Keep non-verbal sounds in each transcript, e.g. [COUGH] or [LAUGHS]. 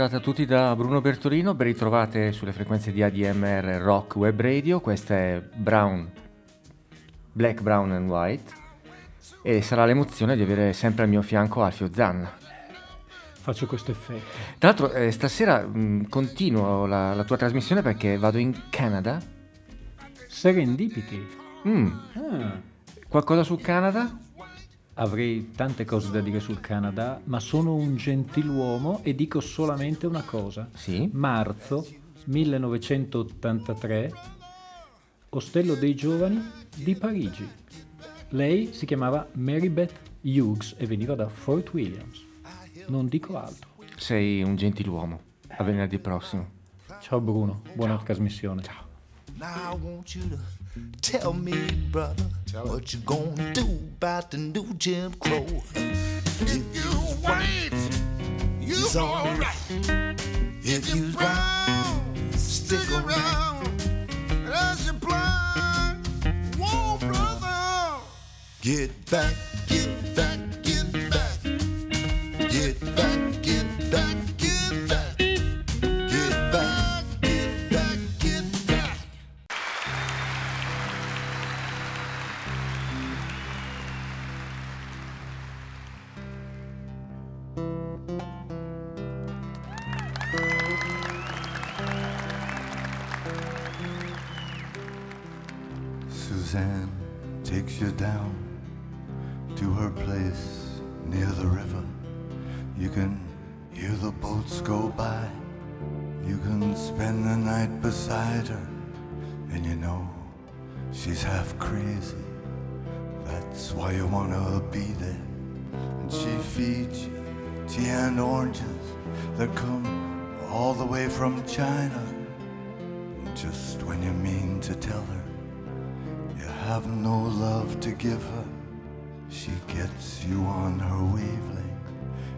Serata a tutti da Bruno Bertolino, ben ritrovate sulle frequenze di ADMR Rock Web Radio, questa è Brown, Black, Brown and White e sarà l'emozione di avere sempre al mio fianco Alfio Zanna. Faccio questo effetto. Tra l'altro eh, stasera mh, continuo la, la tua trasmissione perché vado in Canada. Serendipity. Mm, Ah, qualcosa sul Canada? Avrei tante cose da dire sul Canada, ma sono un gentiluomo e dico solamente una cosa. Sì. Marzo 1983, Ostello dei Giovani di Parigi. Lei si chiamava Mary Beth Hughes e veniva da Fort Williams. Non dico altro. Sei un gentiluomo. A venerdì prossimo. Ciao Bruno, buona trasmissione. Now I want you to tell me, brother, what you gonna do about the new Jim Crow. If you white, you's It's alright. alright. If you brown, stick around. As you blind, whoa, brother, get back, get back,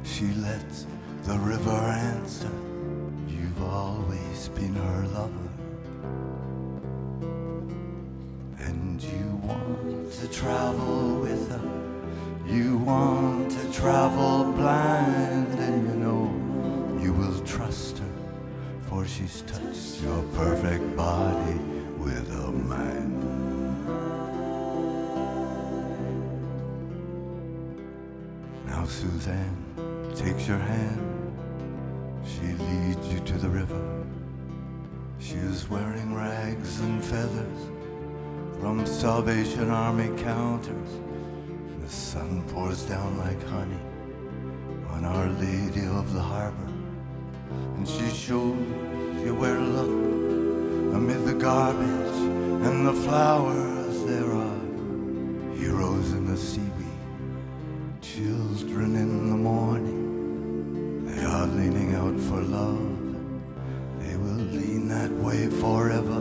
She lets the river answer. You've always been her lover. And you want to travel with her. You want to travel blind, and you know you will trust her, for she's touched your perfect body with her mind. Now Suzanne takes your hand. She leads you to the river. She is wearing rags and feathers from Salvation Army counters. The sun pours down like honey on Our Lady of the Harbor. And she shows you where to look amid the garbage and the flowers there are. Heroes in the seaweed, children in the are leaning out for love. They will lean that way forever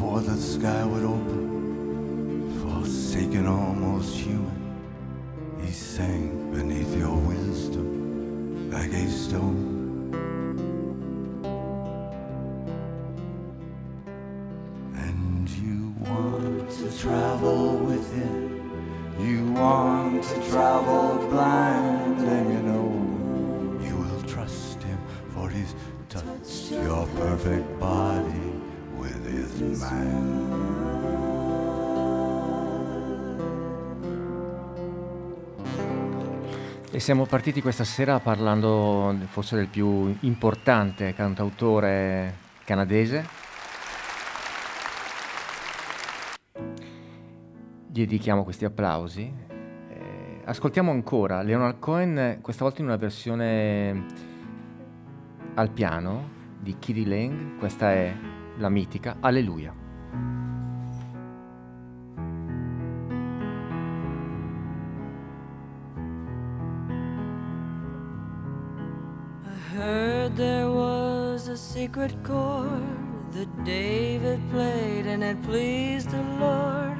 before the sky would open, forsaken, almost human. E siamo partiti questa sera parlando forse del più importante cantautore canadese. Gli dedichiamo questi applausi. Eh, ascoltiamo ancora Leonard Cohen, questa volta in una versione al piano di Kitty Lang. Questa è la mitica Alleluia. I heard there was a secret chord that David played and it pleased the Lord.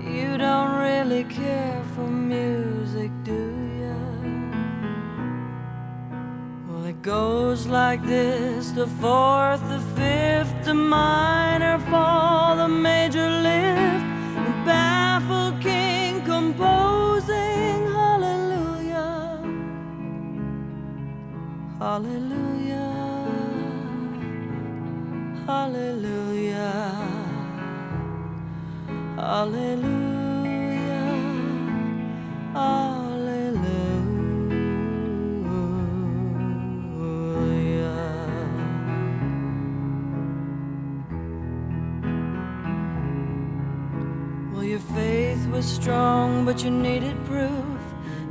You don't really care for music, do ya? Well, it goes like this the fourth, the fifth, the minor fall, the major lift, the baffled king composing hallelujah. Hallelujah. Hallelujah. Hallelujah. Was strong, but you needed proof.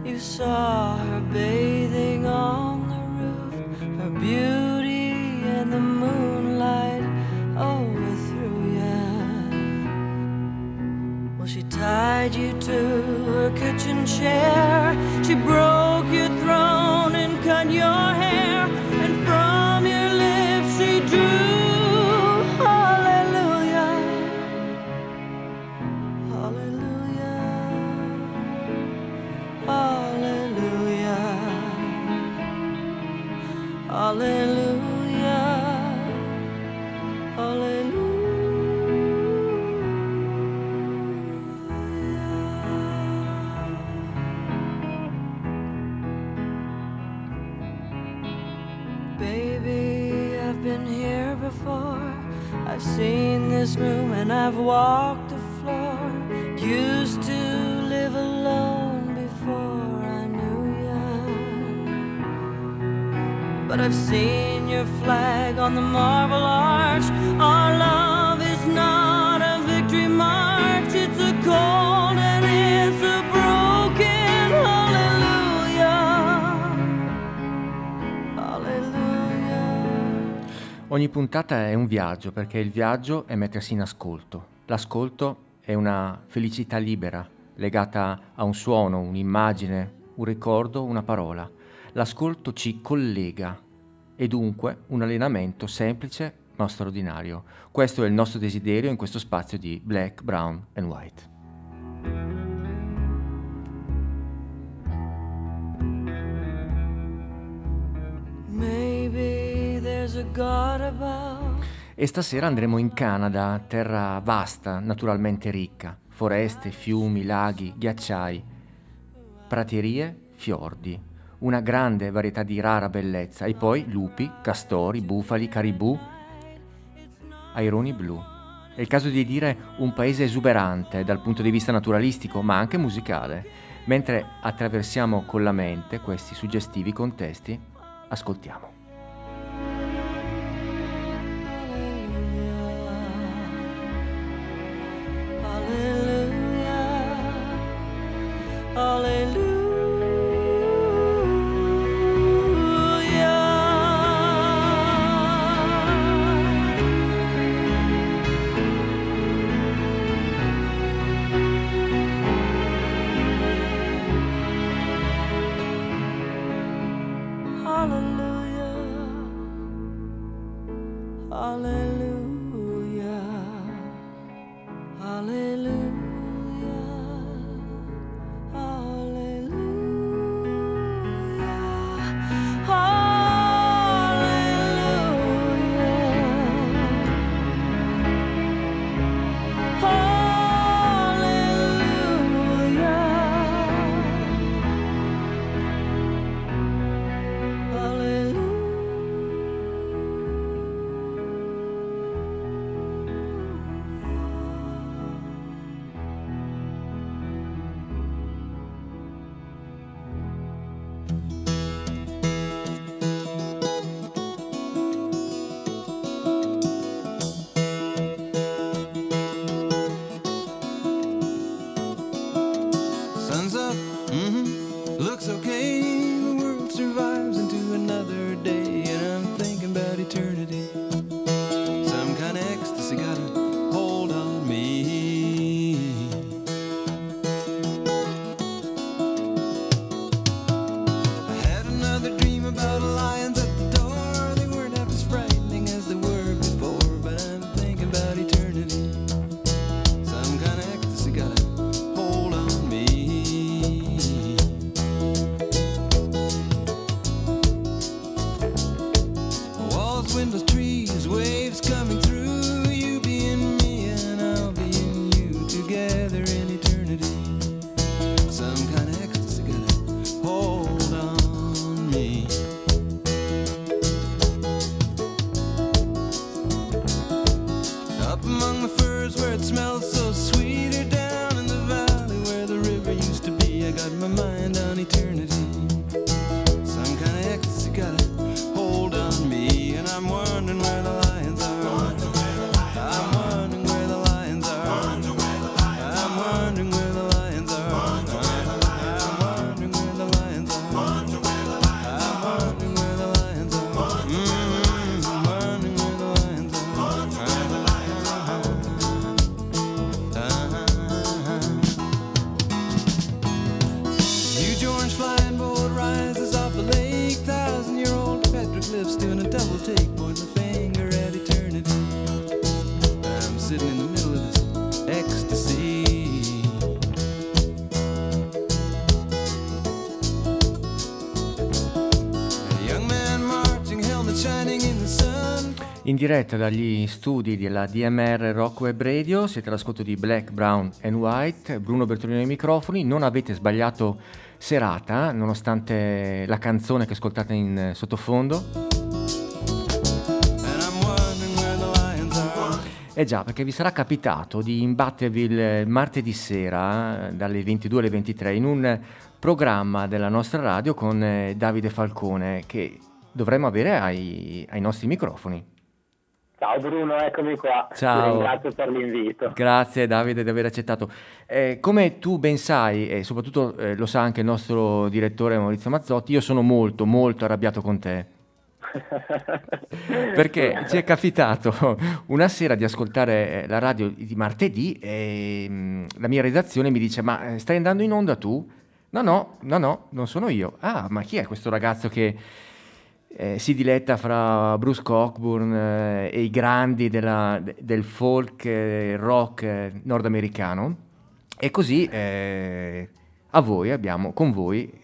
You saw her bathing on the roof, her beauty and the moonlight overthrew ya. Well, she tied you to her kitchen chair. She broke seen your flag on the marble arch. Our love is not a victory march, it's a cold and it's a broken hallelujah. Hallelujah. Ogni puntata è un viaggio perché il viaggio è mettersi in ascolto. L'ascolto è una felicità libera, legata a un suono, un'immagine, un ricordo, una parola. L'ascolto ci collega e dunque un allenamento semplice ma straordinario. Questo è il nostro desiderio in questo spazio di Black, Brown and White. Maybe there's a God above. e stasera andremo in Canada, terra vasta, naturalmente ricca, foreste, fiumi, laghi, ghiacciai, praterie, fiordi, una grande varietà di rara bellezza e poi lupi, castori, bufali, caribù, aironi blu. È il caso di dire un paese esuberante dal punto di vista naturalistico ma anche musicale. Mentre attraversiamo con la mente questi suggestivi contesti, ascoltiamo. Diretta dagli studi della DMR Rock Web Radio, siete all'ascolto di Black, Brown and White, Bruno Bertolino ai microfoni, non avete sbagliato serata, nonostante la canzone che ascoltate in sottofondo. Eh già, perché vi sarà capitato di imbattervi il martedì sera, dalle 22 alle 23, in un programma della nostra radio con eh, Davide Falcone, che dovremmo avere ai, ai nostri microfoni. Ciao Bruno, eccomi qua. Ciao. Ti ringrazio per l'invito. Grazie Davide di aver accettato. Eh, come tu ben sai, e soprattutto eh, lo sa anche il nostro direttore Maurizio Mazzotti, io sono molto, molto arrabbiato con te. [LAUGHS] Perché ci è capitato una sera di ascoltare eh, la radio di martedì e mh, mm, la mia redazione mi dice ma eh, stai andando in onda tu? No, no, no, no, non sono io. Ah, ma chi è questo ragazzo che eh, si diletta fra Bruce Cockburn eh, e i grandi della, del folk eh, rock eh, nordamericano. E così eh, a voi abbiamo con voi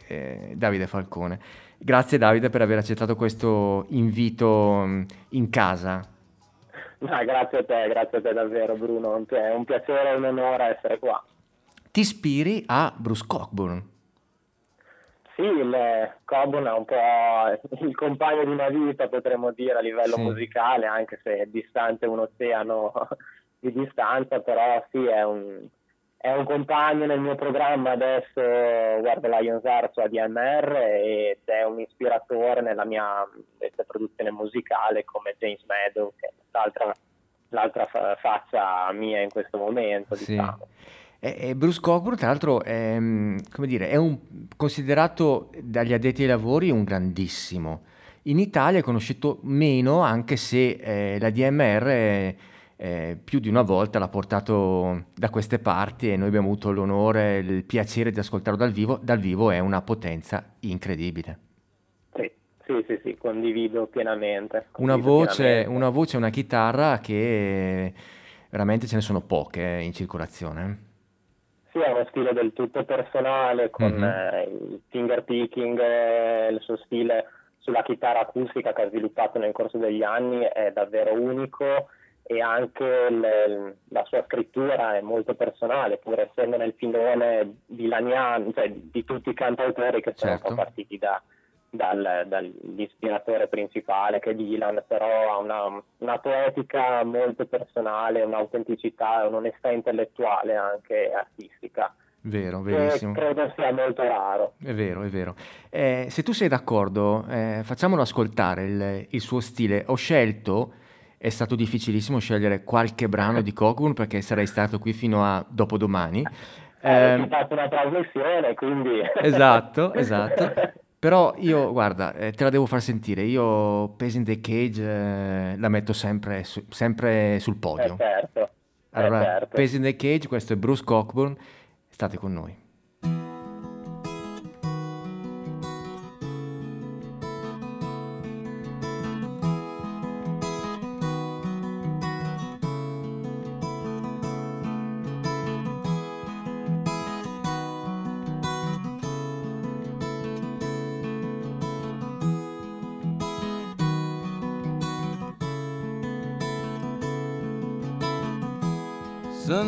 Davide Falcone. Grazie Davide per aver accettato questo invito mm, in casa. No, grazie a te, grazie a te davvero Bruno, è un piacere e un onore essere qua. Ti ispiri a Bruce Cockburn. Sì, il Coburn è un po' il compagno di una vita, potremmo dire, a livello Sì. musicale, anche se è distante un oceano [LAUGHS] di distanza, però sì, è un, è un compagno nel mio programma adesso, guardo Lions Art su ADMR ed è un ispiratore nella mia produzione musicale come James Meadow, che è l'altra, l'altra fa- faccia mia in questo momento, Sì. diciamo. E, Bruce Cockburn, tra l'altro, è, come dire, è un- considerato dagli addetti ai lavori un grandissimo. In Italia è conosciuto meno, anche se eh, la DMR eh, eh, più di una volta l'ha portato da queste parti e noi abbiamo avuto l'onore e il piacere di ascoltarlo dal vivo. Dal vivo è una potenza incredibile. Sì, sì, sì, sì, condivido pienamente. Una condivido voce, pienamente. una voce e una chitarra che veramente ce ne sono poche eh, in circolazione. Sì, è uno stile del tutto personale, con Mhm. eh, il finger picking, eh, il suo stile sulla chitarra acustica che ha sviluppato nel corso degli anni è davvero unico e anche il- la sua scrittura è molto personale, pur essendo nel filone dilaniano, cioè di tutti i cantautori che sono Certo. un po' partiti da- dal- dall'ispiratore principale che è Dylan, però ha una, una poetica molto personale, un'autenticità un'onestà intellettuale anche artistica, Vero, che verissimo. credo sia molto raro. È vero, è vero. Eh, se tu sei d'accordo, eh, facciamolo ascoltare il, il suo stile. Ho scelto, è stato difficilissimo scegliere qualche brano di Cockburn perché sarei stato qui fino a dopodomani. Eh, Ehm, ho fatto una trasmissione, quindi... Esatto, esatto. [LAUGHS] Però io, guarda, eh, te la devo far sentire. Io Pace in the Cage eh, la metto sempre, su- sempre sul Eh, podio. certo, eh, Allora, certo. Pace in the Cage, questo è Bruce Cockburn. State con noi.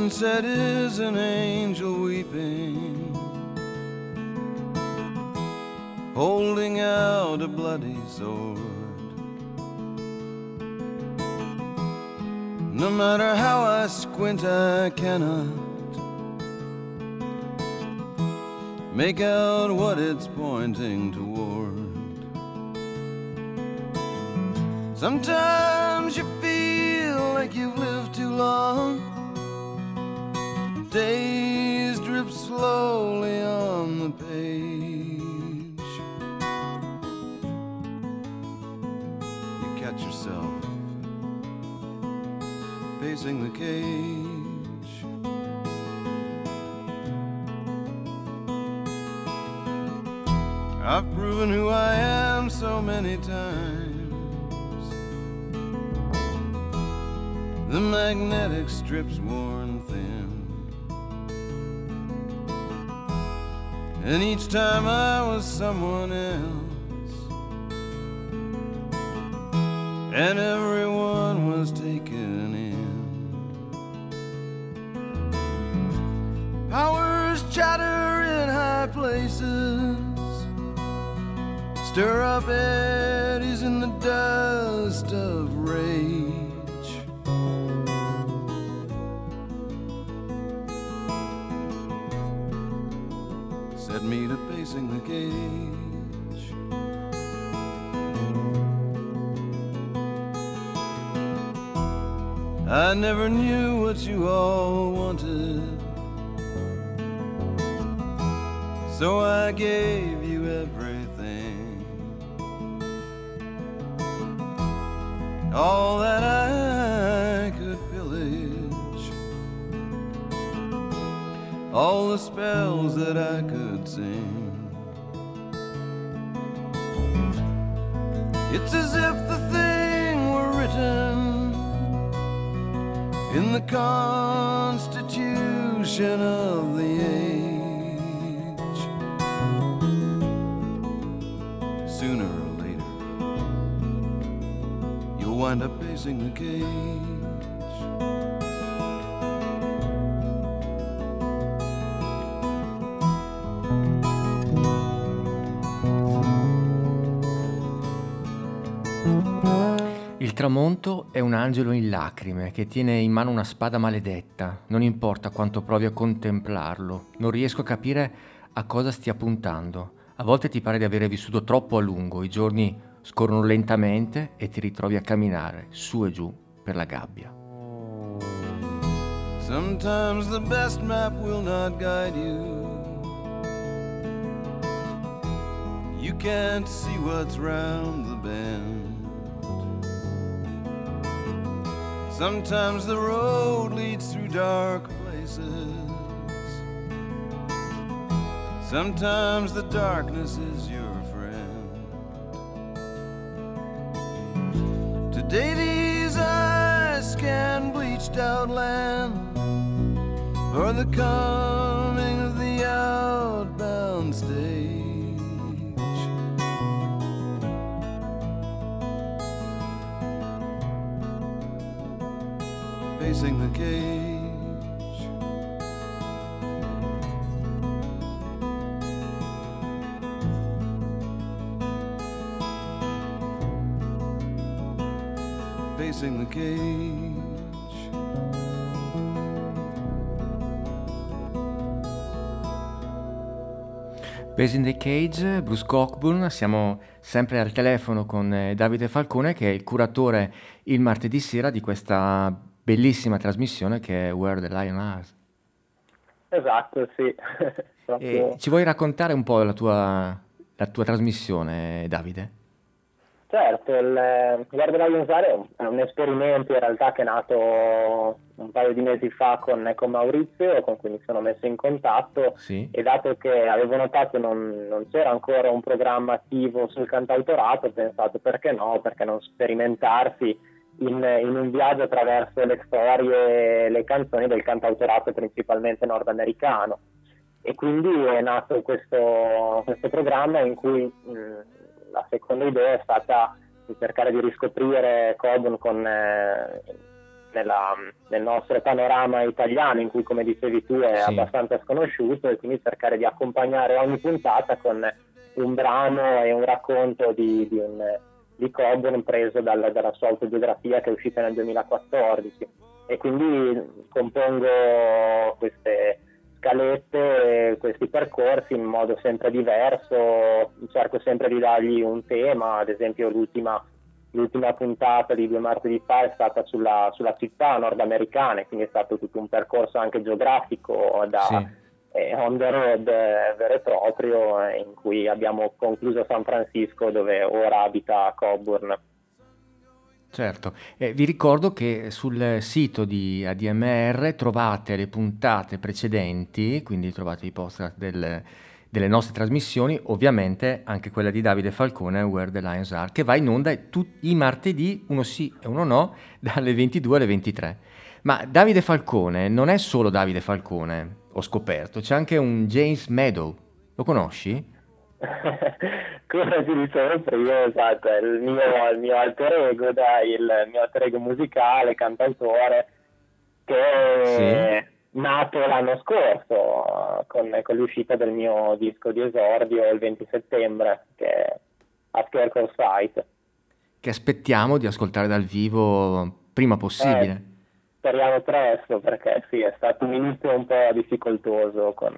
Sunset is an angel weeping, holding out a bloody sword. No matter how I squint, I cannot make out what it's pointing toward. Sometimes you feel like you've lived too long. Days drip slowly on the page. You catch yourself pacing the cage. I've proven who I am so many times. The magnetic strip's worn And each time I was someone else. And everyone was taken in. Powers chatter in high places. Stir up eddies in the dust never knew tramonto è un angelo in lacrime che tiene in mano una spada maledetta. Non importa quanto provi a contemplarlo, non riesco a capire a cosa stia puntando. A volte ti pare di avere vissuto troppo a lungo, i giorni scorrono lentamente e ti ritrovi a camminare su e giù per la gabbia. Sometimes the best map will not guide you. You can't see what's round the bend. Sometimes the road leads through dark places. Sometimes the darkness is your friend. Today these eyes scan bleached out land for the coming cage. Base in the Cage, Bruce Cockburn, siamo sempre al telefono con eh, Davide Falcone che è il curatore il martedì sera di questa bellissima trasmissione che è Where the Lion Has. Esatto, sì. [LAUGHS] Proprio- E ci vuoi raccontare un po' la tua, la tua trasmissione, Davide? Certo, il Guarda Lionsare è un- è un esperimento in realtà che è nato un paio di mesi fa con, con Maurizio, con cui mi sono messo in contatto Sì. e dato che avevo notato non, non c'era ancora un programma attivo sul cantautorato, ho pensato perché no, perché non sperimentarsi in, in un viaggio attraverso le storie e le canzoni del cantautorato principalmente nordamericano. E quindi è nato questo, questo programma in cui mh, la seconda idea è stata di cercare di riscoprire Coburn con, eh, nella- nel nostro panorama italiano, in cui, come dicevi tu, è Sì. abbastanza sconosciuto, e quindi cercare di accompagnare ogni puntata con un brano e un racconto di, di, un, di Coburn preso dal- dalla sua autobiografia che è uscita nel 2014. E quindi compongo queste scalette, questi percorsi in modo sempre diverso, cerco sempre di dargli un tema, ad esempio l'ultima, l'ultima puntata di due martedì fa è stata sulla, sulla città nordamericana, quindi è stato tutto un percorso anche geografico da Sì. eh, on the road eh, vero e proprio, eh, in cui abbiamo concluso San Francisco dove ora abita Coburn. Certo, Eh, vi ricordo che sul sito di ADMR trovate le puntate precedenti, quindi trovate i post del- delle nostre trasmissioni, ovviamente anche quella di Davide Falcone, Where the Lions Are, che va in onda tutti i martedì, uno sì e uno no, [LAUGHS] dalle 22 alle 23. Ma Davide Falcone non è solo Davide Falcone, ho scoperto, c'è anche un James Meadow, lo conosci? [LAUGHS] Come ti dicevo prima, esatto, il mio, il mio alter ego, dai, il mio alter ego musicale, cantautore, che è nato l'anno scorso con, con l'uscita del mio disco di esordio il 20 settembre, che è a Scarecrow Sight. Che aspettiamo di ascoltare dal vivo prima possibile. Eh, speriamo presto, perché sì, è stato un inizio un po' difficoltoso con,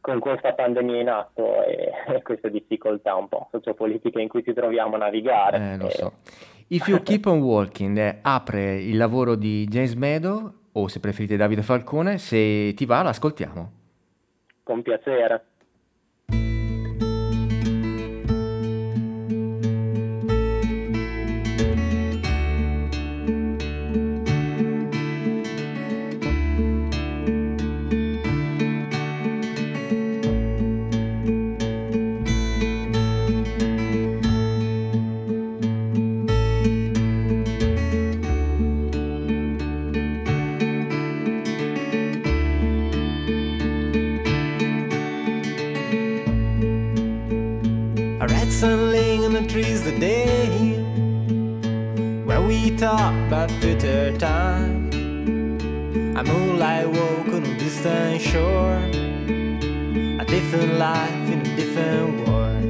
con questa pandemia in atto e, [LAUGHS] e queste difficoltà un po' sociopolitiche in cui ci troviamo a navigare. Eh, lo E- so. If You Keep On Walking eh, apre il lavoro di James Meadow, o se preferite Davide Falcone, se ti va l'ascoltiamo. Con piacere. About future time. A moonlight walk on a distant shore. A different life in a different world.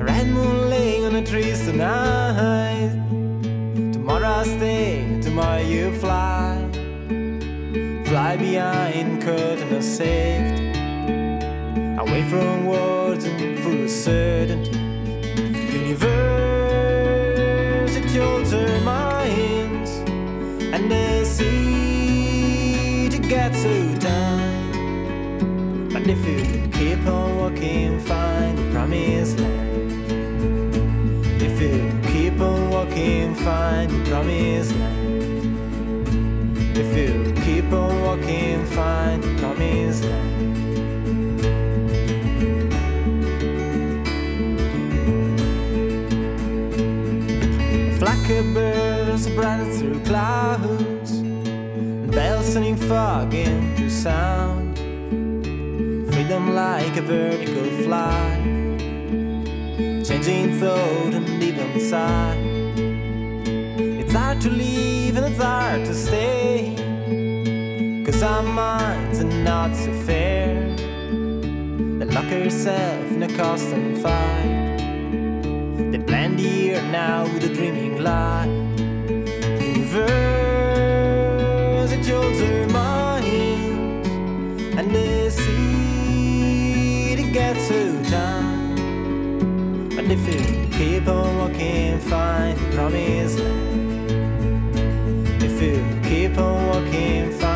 A red moon laying on the trees tonight. Tomorrow I stay, tomorrow you fly. Fly behind curtain of safety. Away from promised land. If you keep on walking, find the promised land. If you keep on walking, find the promised land. Flacker birds bright through clouds, bells sending fog into sound. Freedom like a vertical flight, changing thought and even sight. It's hard to leave and it's hard to stay. Cause our minds are not so fair. They lock herself in a constant fight. They blend here now with a dreaming light. Universe, But if you keep on walking, find promised land. If you keep on walking, find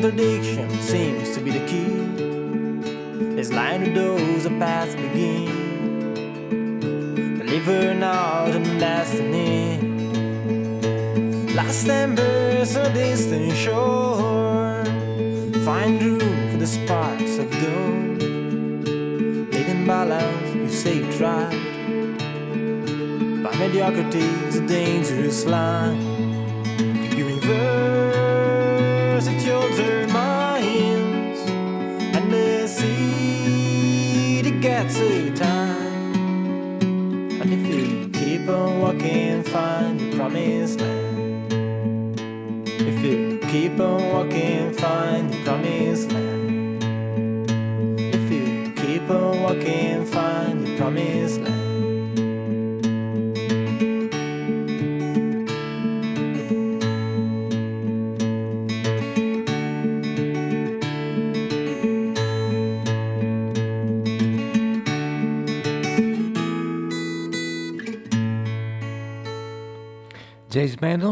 contradiction seems to be the key. This line of doors a path begin. Delivering out on destiny. Last embers a distant shore. Find room for the sparks of doom. Leading balance, you say you tried. But mediocrity is a dangerous line. Find the promised land. If you keep on walking, find the promised land.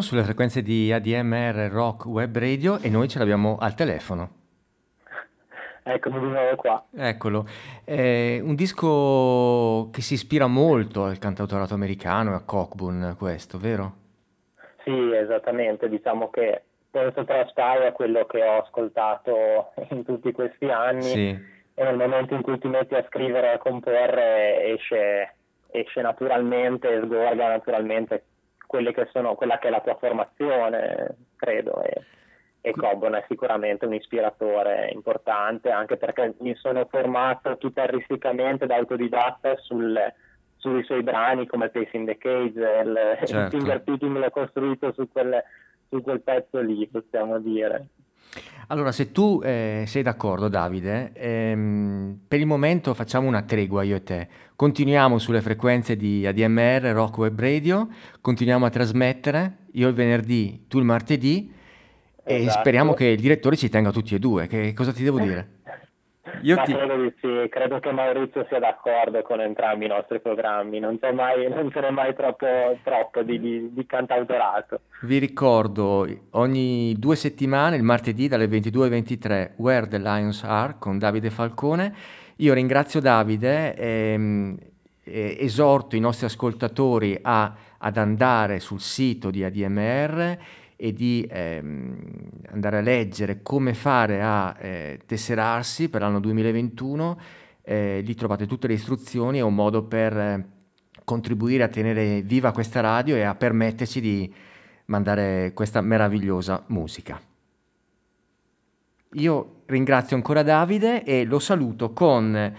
Sulle frequenze di ADMR Rock Web Radio e noi ce l'abbiamo al telefono. Eccomi di nuovo qua. Eccolo, è un disco che si ispira molto al cantautorato americano e a Cockburn questo, vero? Sì, esattamente, diciamo che penso traspare a quello che ho ascoltato in tutti questi anni Sì, e nel momento in cui ti metti a scrivere e a comporre esce, esce naturalmente, sgorga naturalmente che sono, quella che è la tua formazione, credo, e, e Cobbon è sicuramente un ispiratore importante anche perché mi sono formato chitarristicamente da autodidatta sul- sui suoi brani come Pacing the Cage, il, il Certo. finger picking l'ho costruito su quel, su quel pezzo lì, possiamo dire. Allora, se tu eh, sei d'accordo, Davide, ehm, per il momento facciamo una tregua io e te. Continuiamo sulle frequenze di ADMR, Rock Web Radio, continuiamo a trasmettere, io il venerdì, tu il martedì, e Esatto. speriamo che il direttore ci tenga tutti e due. Che cosa ti devo dire? Io ti- credo sì, credo che Maurizio sia d'accordo con entrambi i nostri programmi, non, c'è mai, non ce n'è mai troppo, troppo di, di, di cantautorato. Vi ricordo ogni due settimane, il martedì dalle 22 alle 23, Where the Lions Are con Davide Falcone. Io ringrazio Davide e, e esorto i nostri ascoltatori a- ad andare sul sito di ADMR e di ehm, andare a leggere come fare a eh, tesserarsi per l'anno 2021. Eh, lì trovate tutte le istruzioni, è un modo per eh, contribuire a tenere viva questa radio e a permetterci di mandare questa meravigliosa musica. Io ringrazio ancora Davide e lo saluto con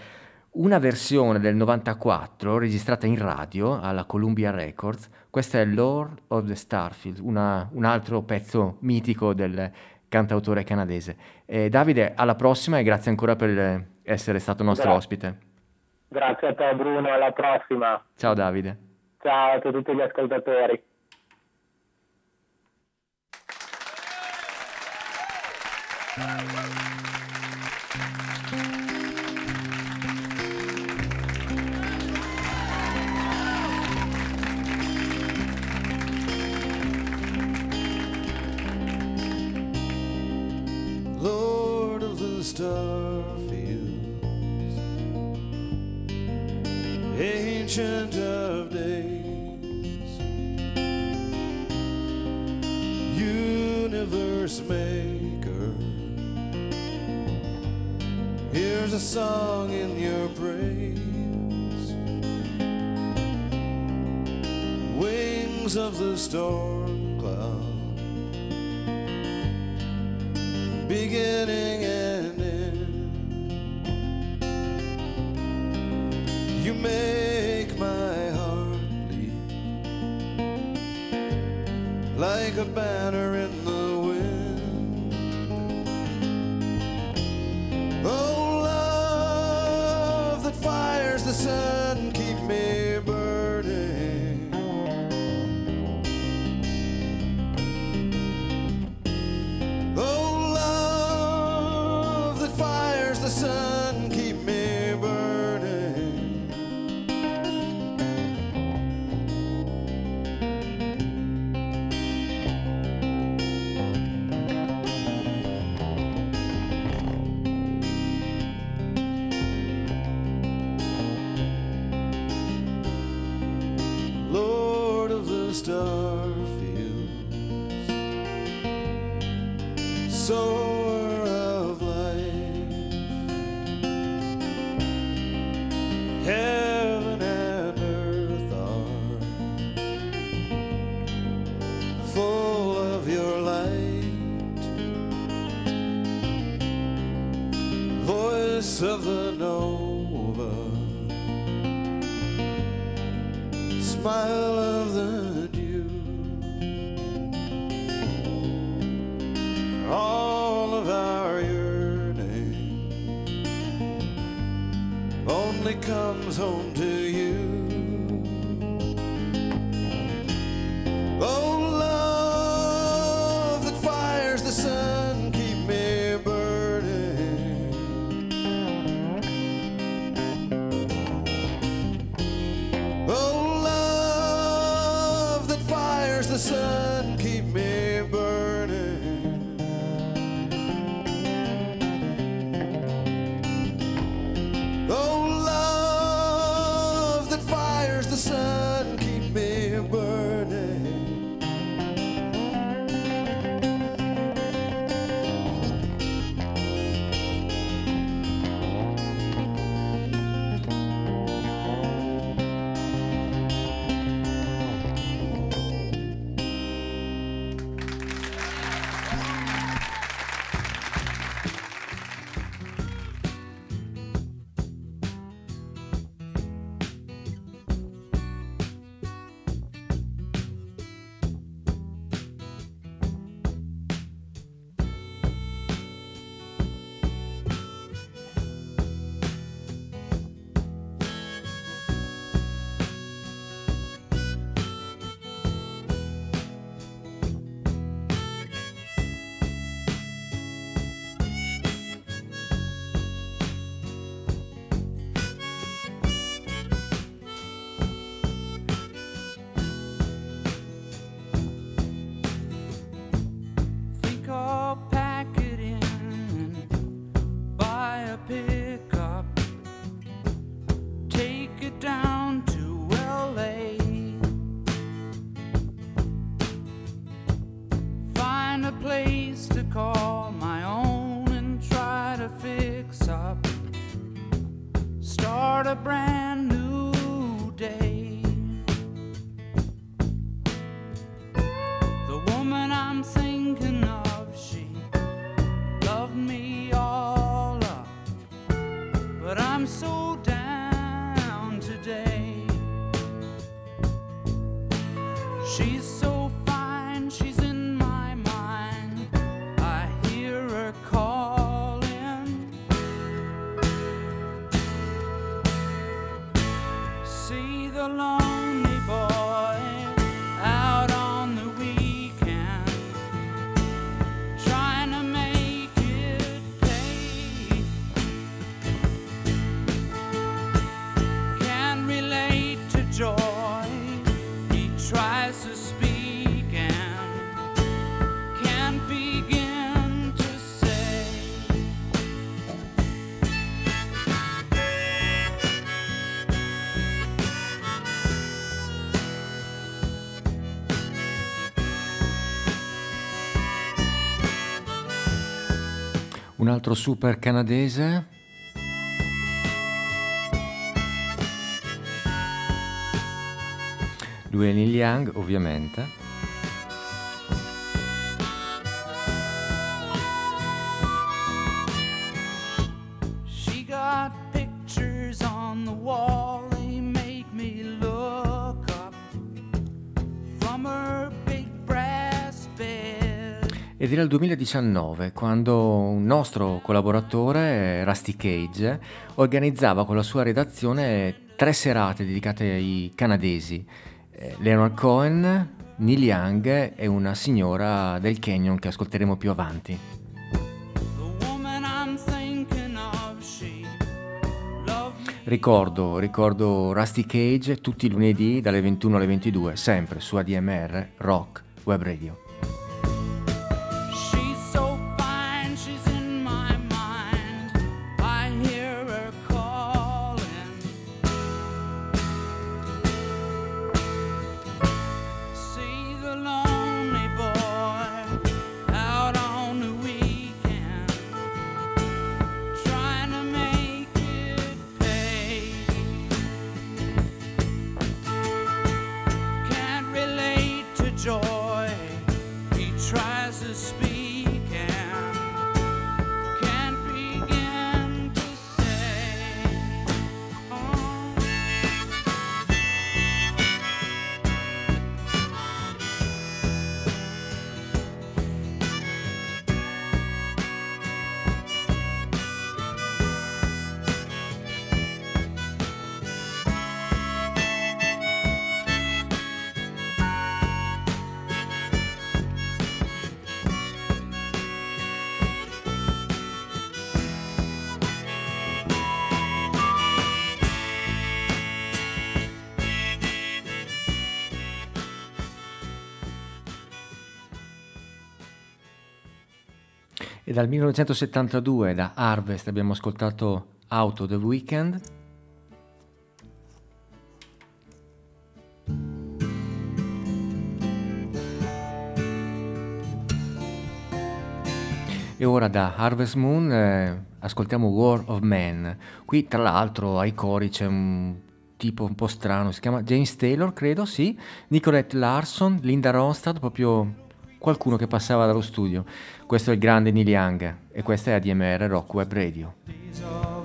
una versione del 94 registrata in radio alla Columbia Records. Questo è Lord of the Starfield, una- un altro pezzo mitico del cantautore canadese. Eh, Davide, alla prossima e grazie ancora per essere stato nostro Grazie. ospite. Grazie a te Bruno, alla prossima. Ciao Davide. Ciao a tutti gli ascoltatori. Lord a song in your praise. Wings of the storm cloud beginning and end. You make my heart leap like a banner in altro super canadese. Lui è Neil Young, ovviamente. Era il 2019 quando un nostro collaboratore, Rusty Cage, organizzava con la sua redazione tre serate dedicate ai canadesi. Eh, Leonard Cohen, Neil Young e una signora del Canyon che ascolteremo più avanti. Ricordo, ricordo Rusty Cage tutti i lunedì dalle 21 alle 22, sempre su ADMR Rock Web Radio. E dal 1972 da Harvest abbiamo ascoltato Out of the Weekend. E ora da Harvest Moon eh, ascoltiamo War of Man. Qui tra l'altro ai cori c'è un tipo un po' strano, si chiama James Taylor, credo, sì, Nicolette Larson, Linda Ronstadt, proprio qualcuno che passava dallo studio. Questo è il grande Neil Young e questa è ADMR Rock Web Radio.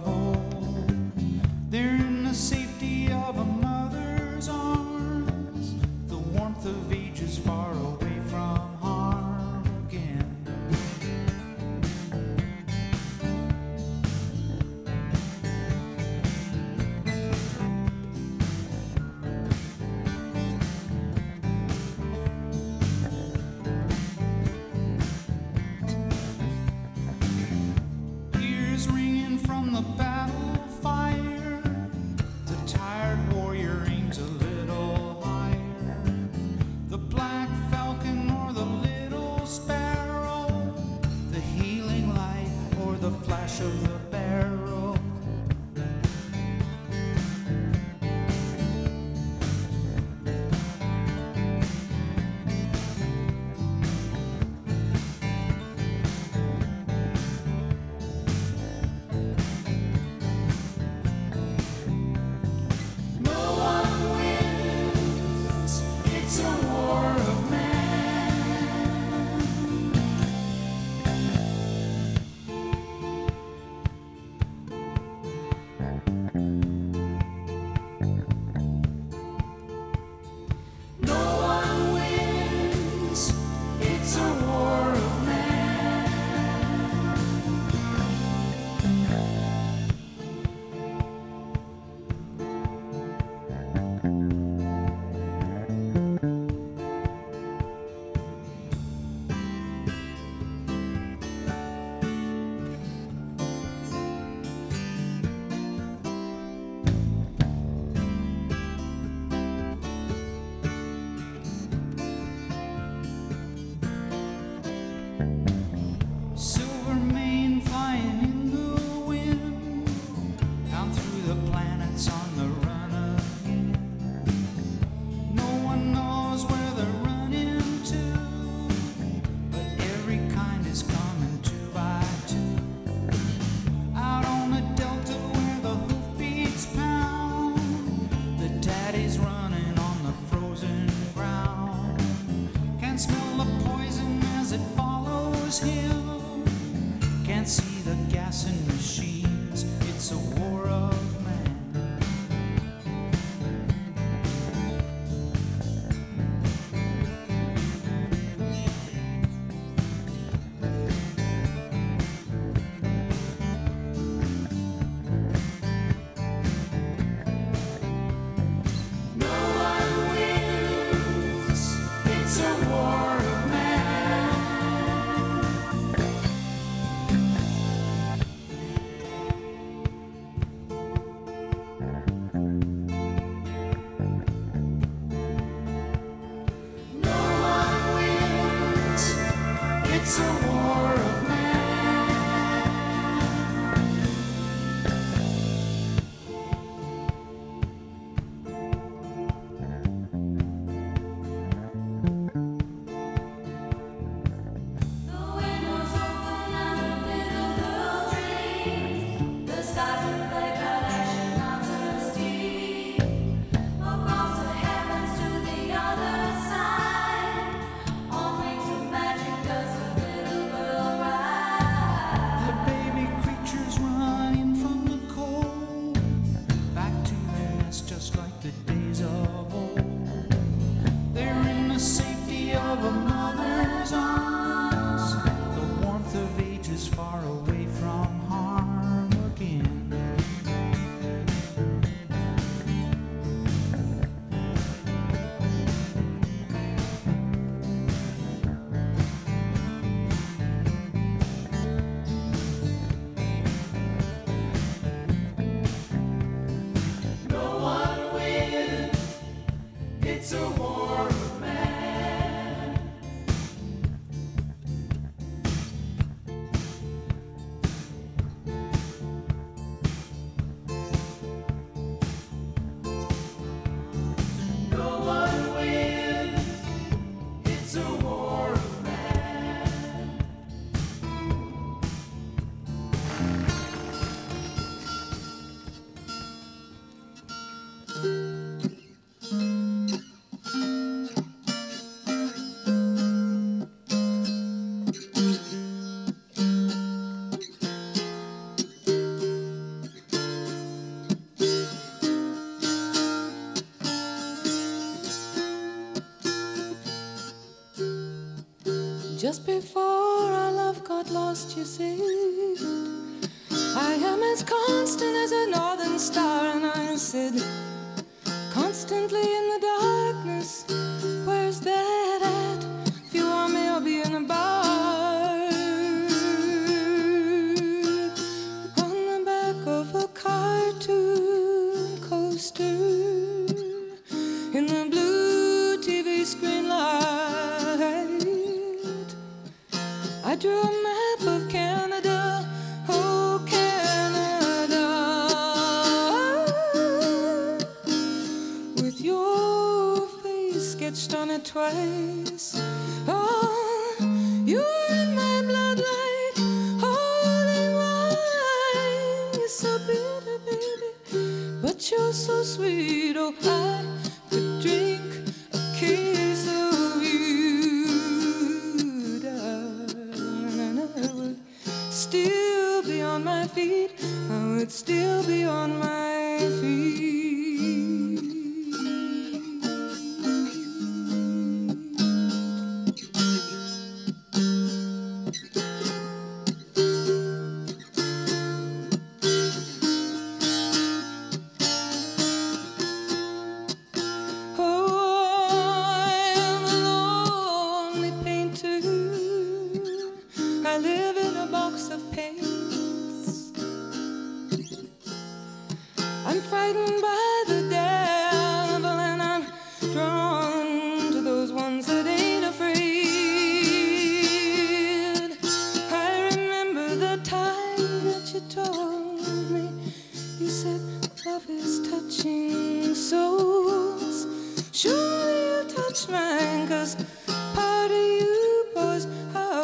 before our love got lost, you see.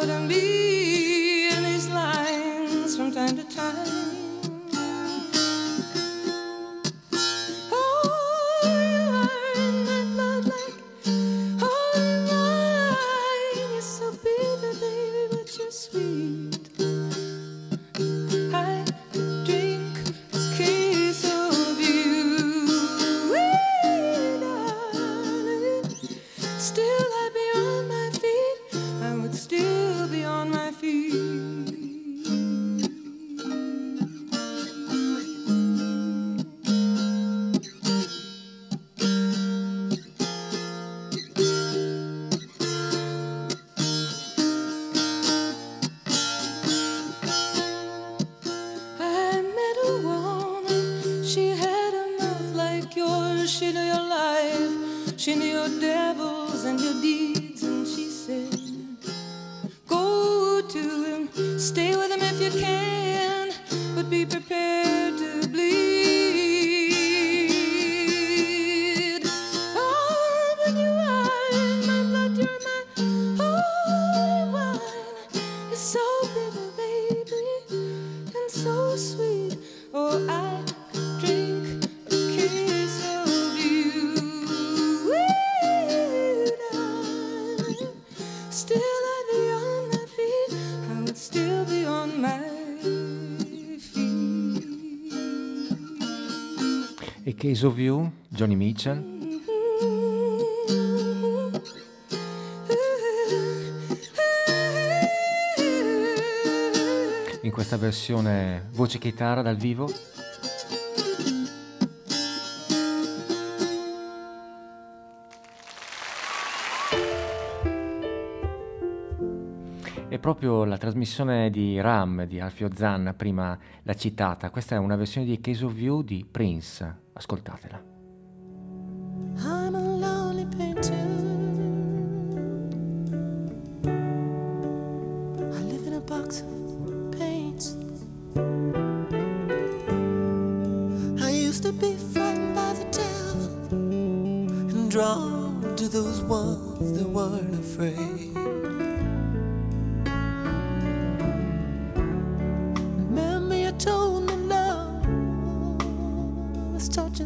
out and leave. Case of You, Johnny Mitchell. In questa versione voce chitarra dal vivo. E proprio la trasmissione di Ram di Alfio Zanna, prima l'ha citata, questa è una versione di Case of View di Prince. Ascoltatela.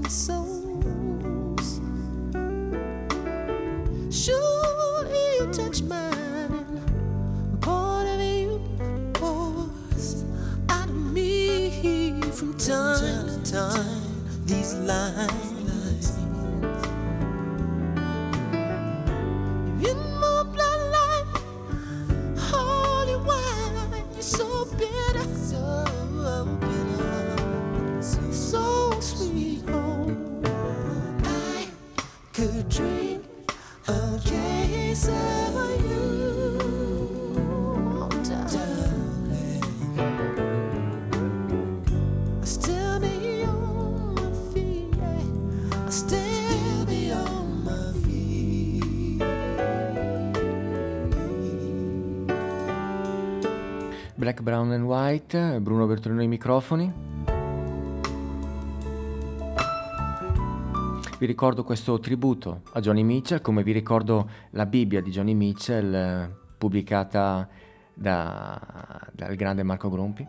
souls. Surely touch my and White, Bruno Bertolino ai microfoni. Vi ricordo questo tributo a Johnny Mitchell, come vi ricordo la Bibbia di Johnny Mitchell eh, pubblicata da, dal grande Marco Grumpi.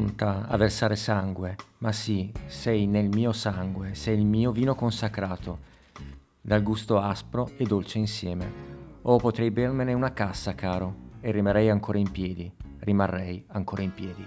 pronta a versare sangue, ma sì, sei nel mio sangue, sei il mio vino consacrato, dal gusto aspro e dolce insieme. Oh, potrei bermene una cassa, caro, e rimarrei ancora in piedi, rimarrei ancora in piedi.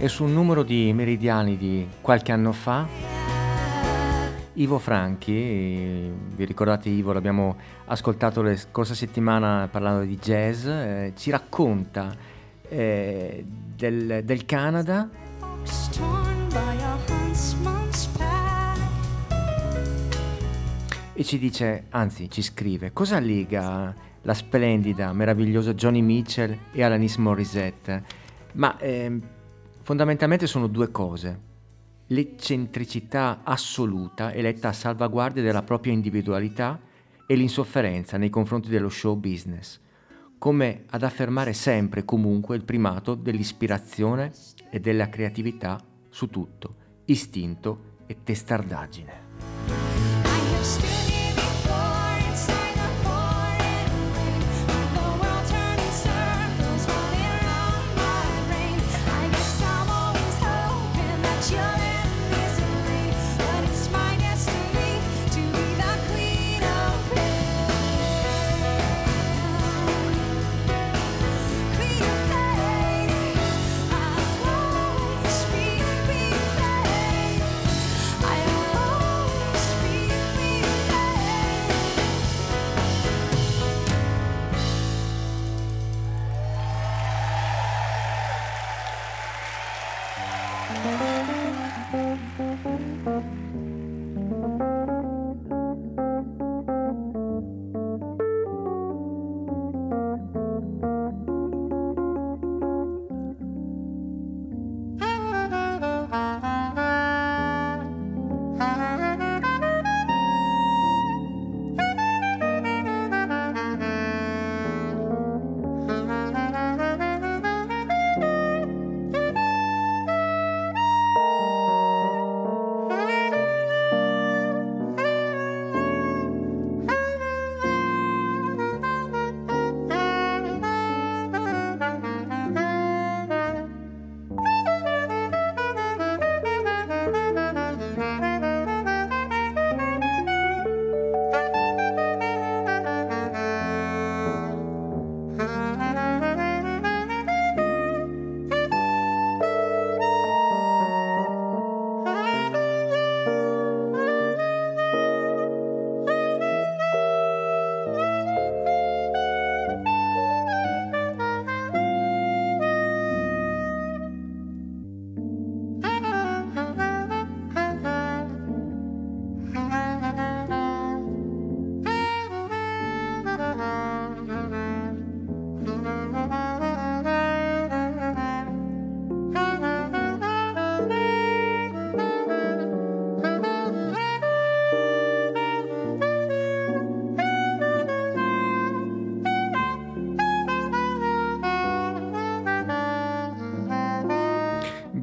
e su un numero di meridiani di qualche anno fa, Ivo Franchi, vi ricordate Ivo, l'abbiamo ascoltato la scorsa settimana parlando di jazz, eh, ci racconta eh, del, del Canada e ci dice, anzi ci scrive, cosa lega la splendida, meravigliosa Johnny Mitchell e Alanis Morissette? Ma eh, fondamentalmente sono due cose. L'eccentricità assoluta eletta a salvaguardia della propria individualità e l'insofferenza nei confronti dello show business, come ad affermare sempre e comunque il primato dell'ispirazione e della creatività su tutto, istinto e testardaggine.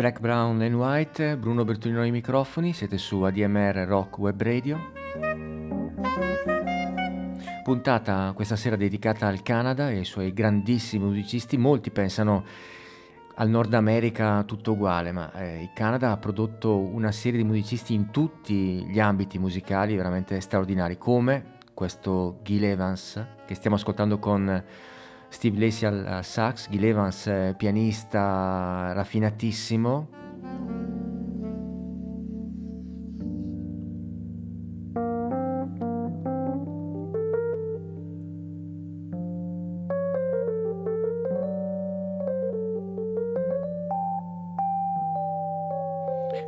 Black, Brown and White, Bruno Bertolino ai microfoni, siete su ADMR Rock Web Radio. Puntata questa sera dedicata al Canada e ai suoi grandissimi musicisti. Molti pensano al Nord America tutto uguale, ma eh, il Canada ha prodotto una serie di musicisti in tutti gli ambiti musicali veramente straordinari, come questo Gil Evans che stiamo ascoltando con Steve Lacey al, sax, Gil Evans eh, pianista raffinatissimo.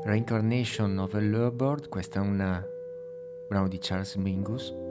Reincarnation of a Lurbird, questo è un brano di Charles Mingus.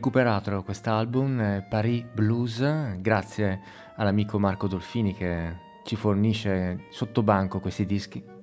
Recuperato quest'album eh, Paris Blues grazie all'amico Marco Dolfini che ci fornisce sotto banco questi dischi.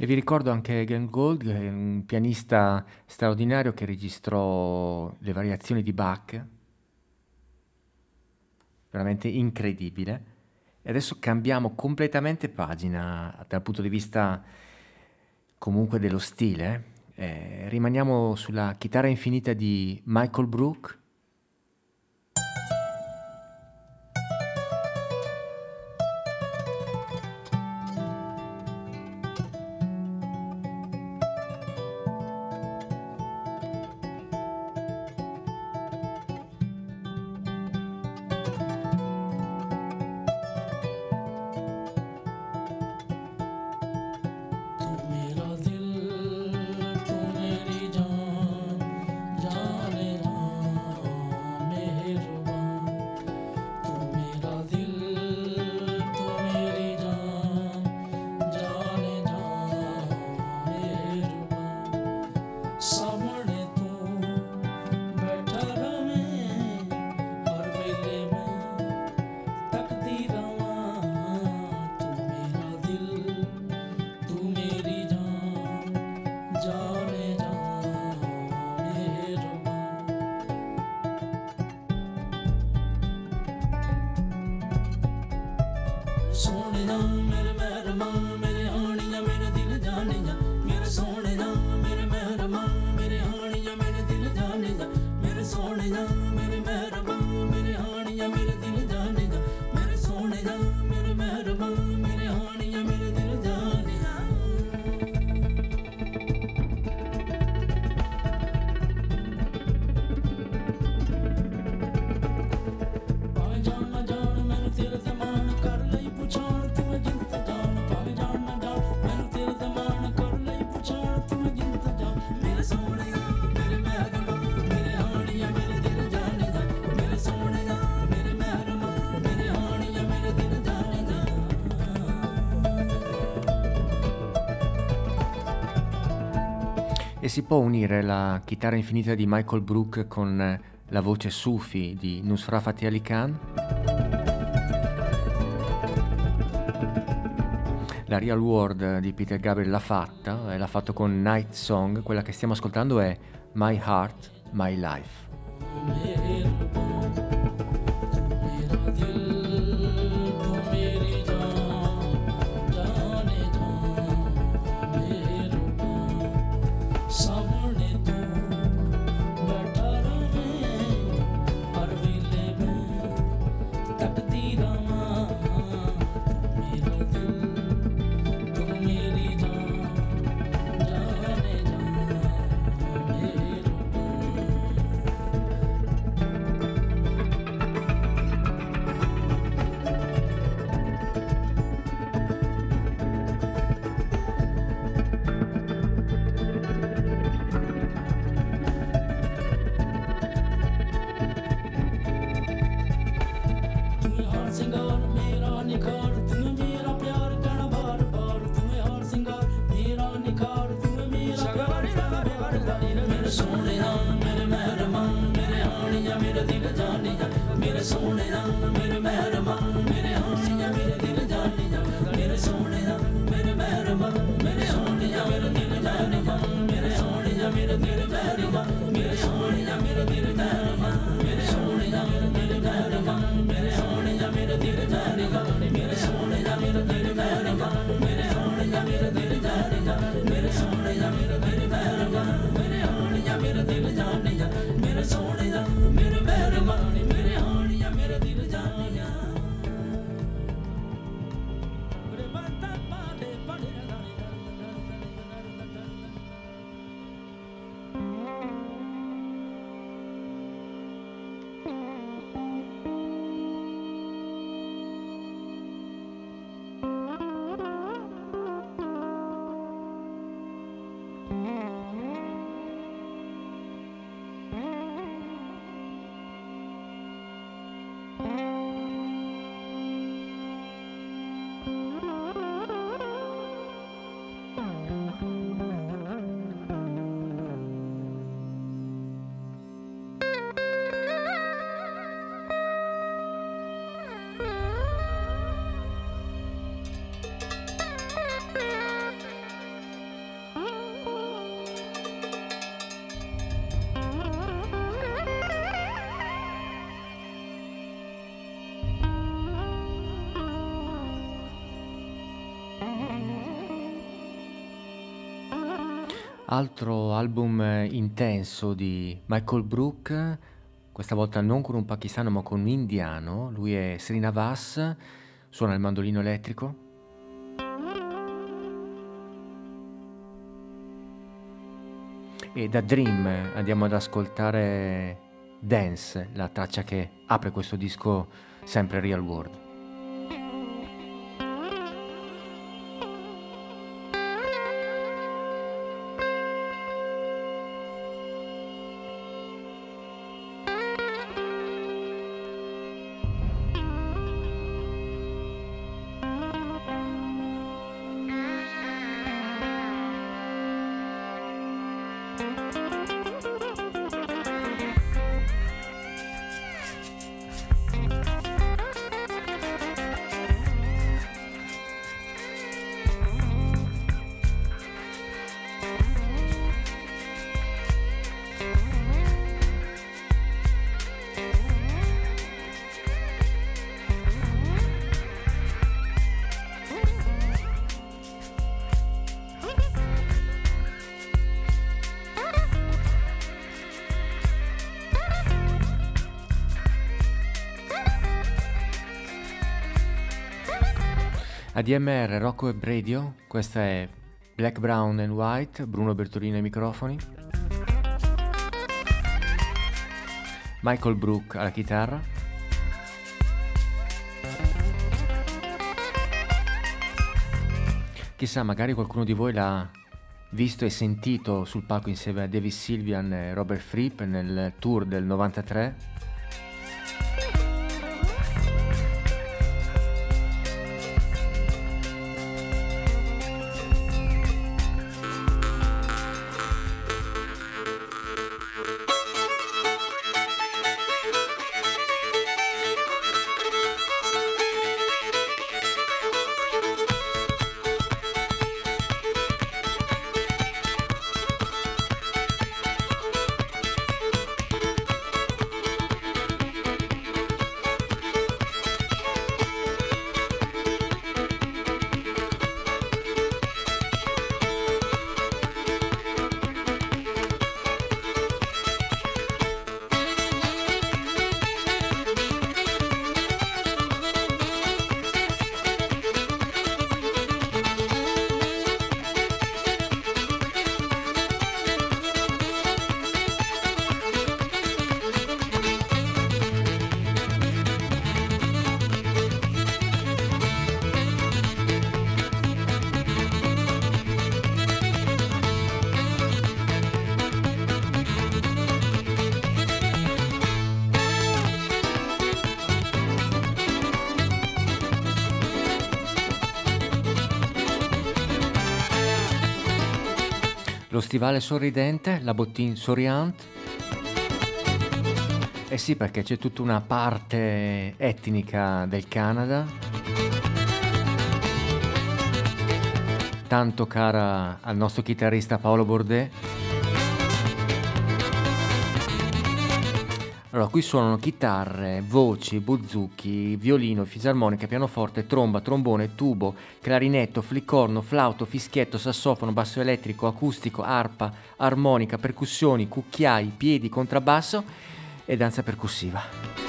E vi ricordo anche Glenn è un pianista straordinario che registrò le variazioni di Bach, veramente incredibile. E adesso cambiamo completamente pagina dal punto di vista comunque dello stile. Eh, rimaniamo sulla chitarra infinita di Michael Brook. Chitarra infinita di Michael Brook con eh, la voce Sufi di Nusra Fateh Ali Khan? La Real World di Peter Gabriel l'ha fatta, e l'ha fatto con Night Song, quella che stiamo ascoltando è My Heart, My Life. Altro album eh, intenso di Michael Brook, questa volta non con un pakistano ma con un indiano, lui è Srinivas, suona il mandolino elettrico. E da Dream andiamo ad ascoltare Dance, la traccia che apre questo disco sempre Real World. ADMR Rocco Web Radio, questa è Black, Brown and White, Bruno Bertolino ai microfoni, Michael Brook alla chitarra, chissà magari qualcuno di voi l'ha visto e sentito sul palco insieme a Davis Sylvian e Robert Fripp nel tour del 93 Lo stivale sorridente, la bottine souriante. Eh sì, perché c'è tutta una parte etnica del Canada, tanto cara al nostro chitarrista Paolo Bordet. Qui suonano chitarre, voci, buzuki, violino, fisarmonica, pianoforte, tromba, trombone, tubo, clarinetto, flicorno, flauto, fischietto, sassofono, basso elettrico, acustico, arpa, armonica, percussioni, cucchiai, piedi, contrabbasso e danza percussiva.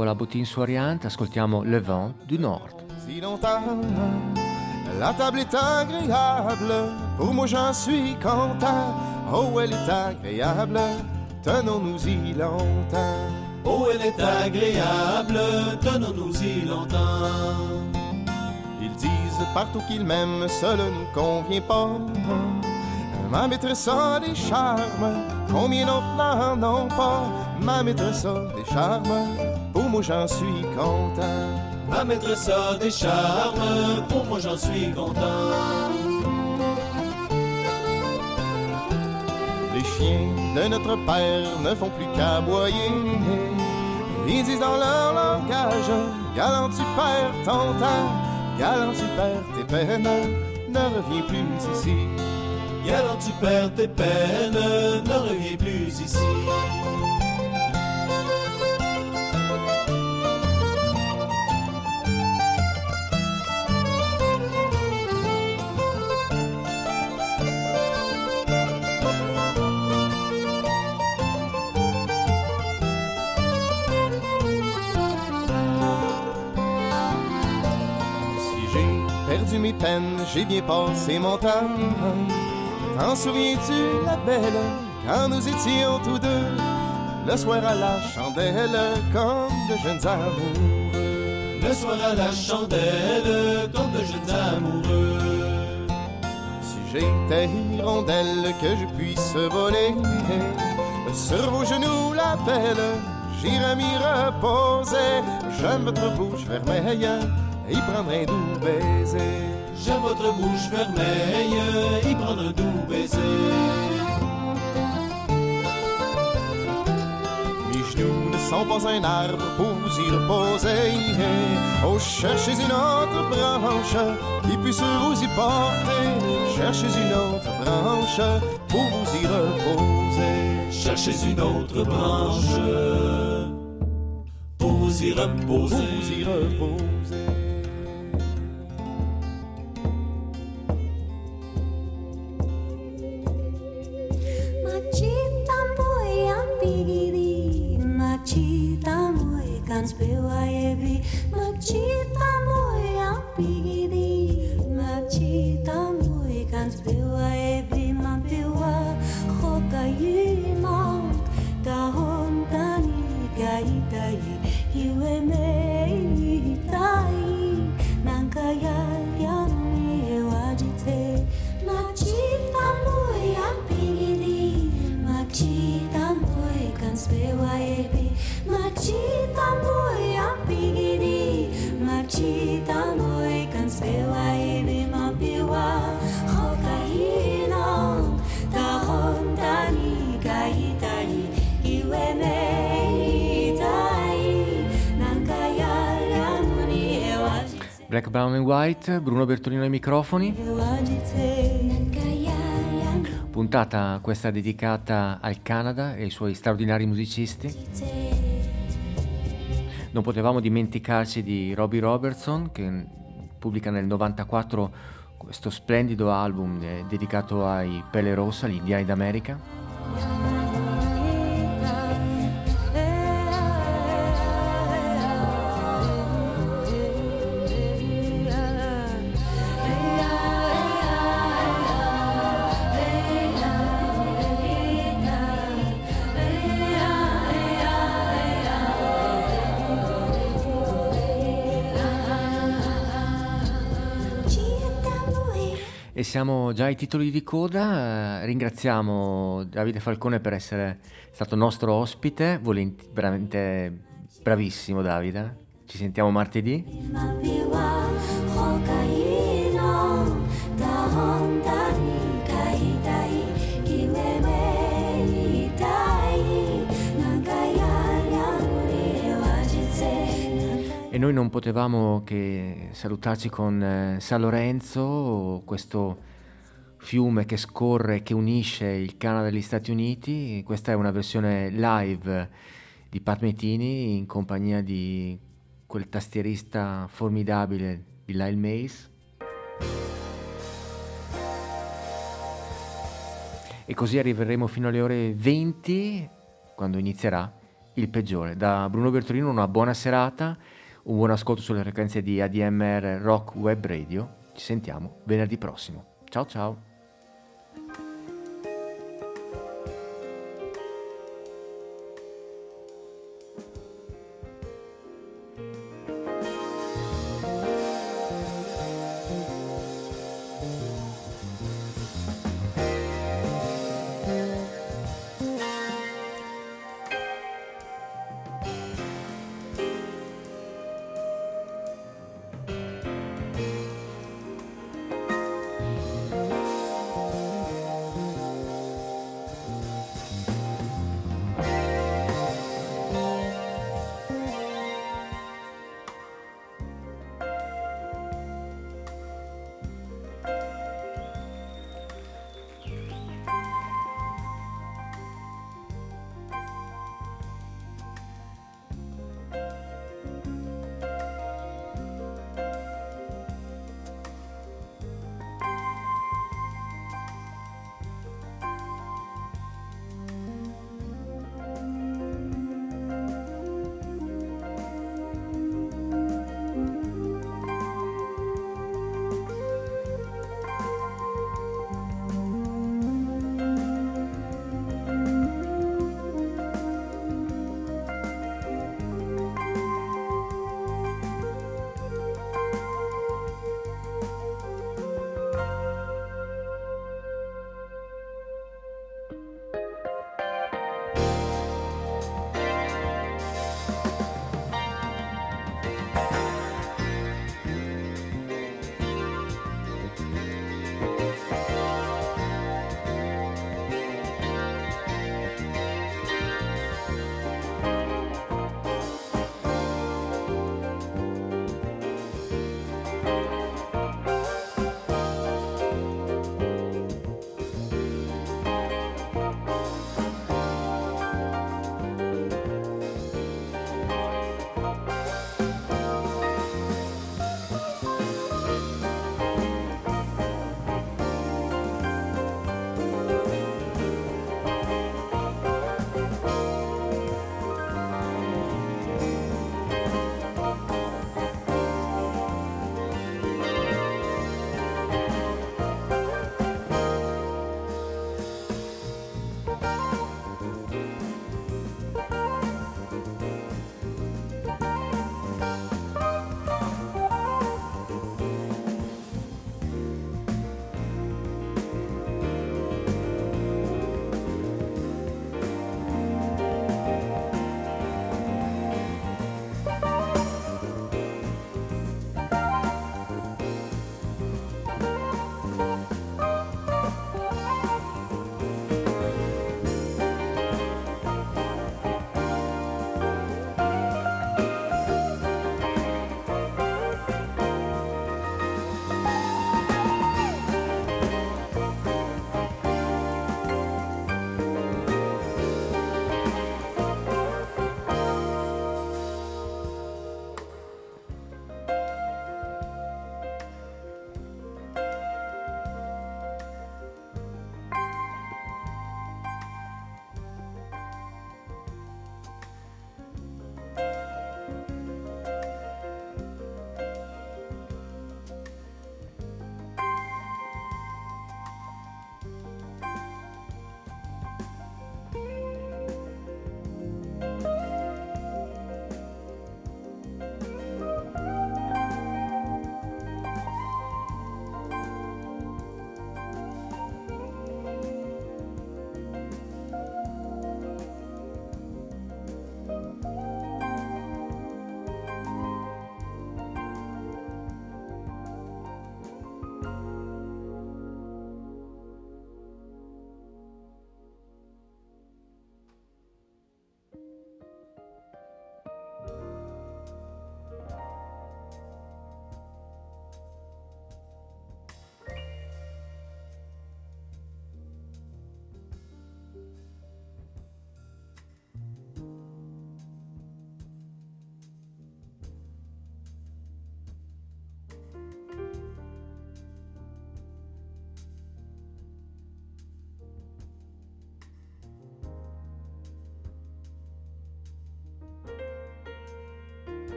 Dopo la bottine souriante ascoltiamo Le Vent du Nord. si longtemps. La table est agréable, pour moi j'en suis content. Oh, elle est agréable, tenons-nous-y longtemps. Oh, elle est agréable, tenons-nous-y longtemps. Ils disent partout qu'ils m'aiment, cela ne nous convient pas. Ma maîtresse a des charmes, combien d'autres n'en ont pas? Ma maîtresse a des charmes, pour moi j'en suis content. Ma maîtresse a des charmes, pour moi j'en suis content. Les chiens de notre père ne font plus qu'aboyer. Ils disent dans leur langage, galant tu perds ton temps, galant tu perds tes peines, ne reviens plus ici. Galant tu perds tes peines, ne reviens plus ici. Mes peines, j'ai bien passé mon temps. T'en souviens-tu, la belle, quand nous étions tous deux, le soir à la chandelle, comme de jeunes amoureux? Le soir à la chandelle, comme de jeunes amoureux. Si j'étais hirondelle, que je puisse voler sur vos genoux, la belle, j'irai m'y reposer. J'aime votre bouche vermeille, y prendre un doux baiser. J'aime votre bouche vermeille, y prendre un doux baiser. Mes genoux ne sont pas un arbre pour vous y reposer. Oh, cherchez une autre branche qui puisse vous y porter. Cherchez une autre branche pour vous y reposer. Cherchez une autre branche pour vous y reposer. Pour vous y reposer. Sans BYAB Magchitam boy apigidi Magchitam boy Sans BYAB Mapiwa Hokayima Kahontani Gaitai Iwemei Tai Nankayatiami Wajite Magchitam boy apigidi Magchitam boy Sans BYAB Black, Brown and White, Bruno Bertolino ai microfoni. Puntata questa dedicata al Canada e ai suoi straordinari musicisti. Non potevamo dimenticarci di Robbie Robertson che pubblica nel 94 questo splendido album eh, dedicato ai Pelle Rossa, gli indiani d'America. Siamo già ai titoli di coda. eh, ringraziamo Davide Falcone per essere stato nostro ospite. Volenti- veramente bravissimo, Davide. Ci sentiamo martedì. Noi non potevamo che salutarci con eh, San Lorenzo, questo fiume che scorre, che unisce il Canada e gli Stati Uniti. Questa è una versione live di Pat Metini in compagnia di quel tastierista formidabile di Lyle Mace. E così arriveremo fino alle ore 20 quando inizierà il peggiore. Da Bruno Bertolino una buona serata, un buon ascolto sulle frequenze di ADMR Rock Web Radio. Ci sentiamo venerdì prossimo. Ciao ciao!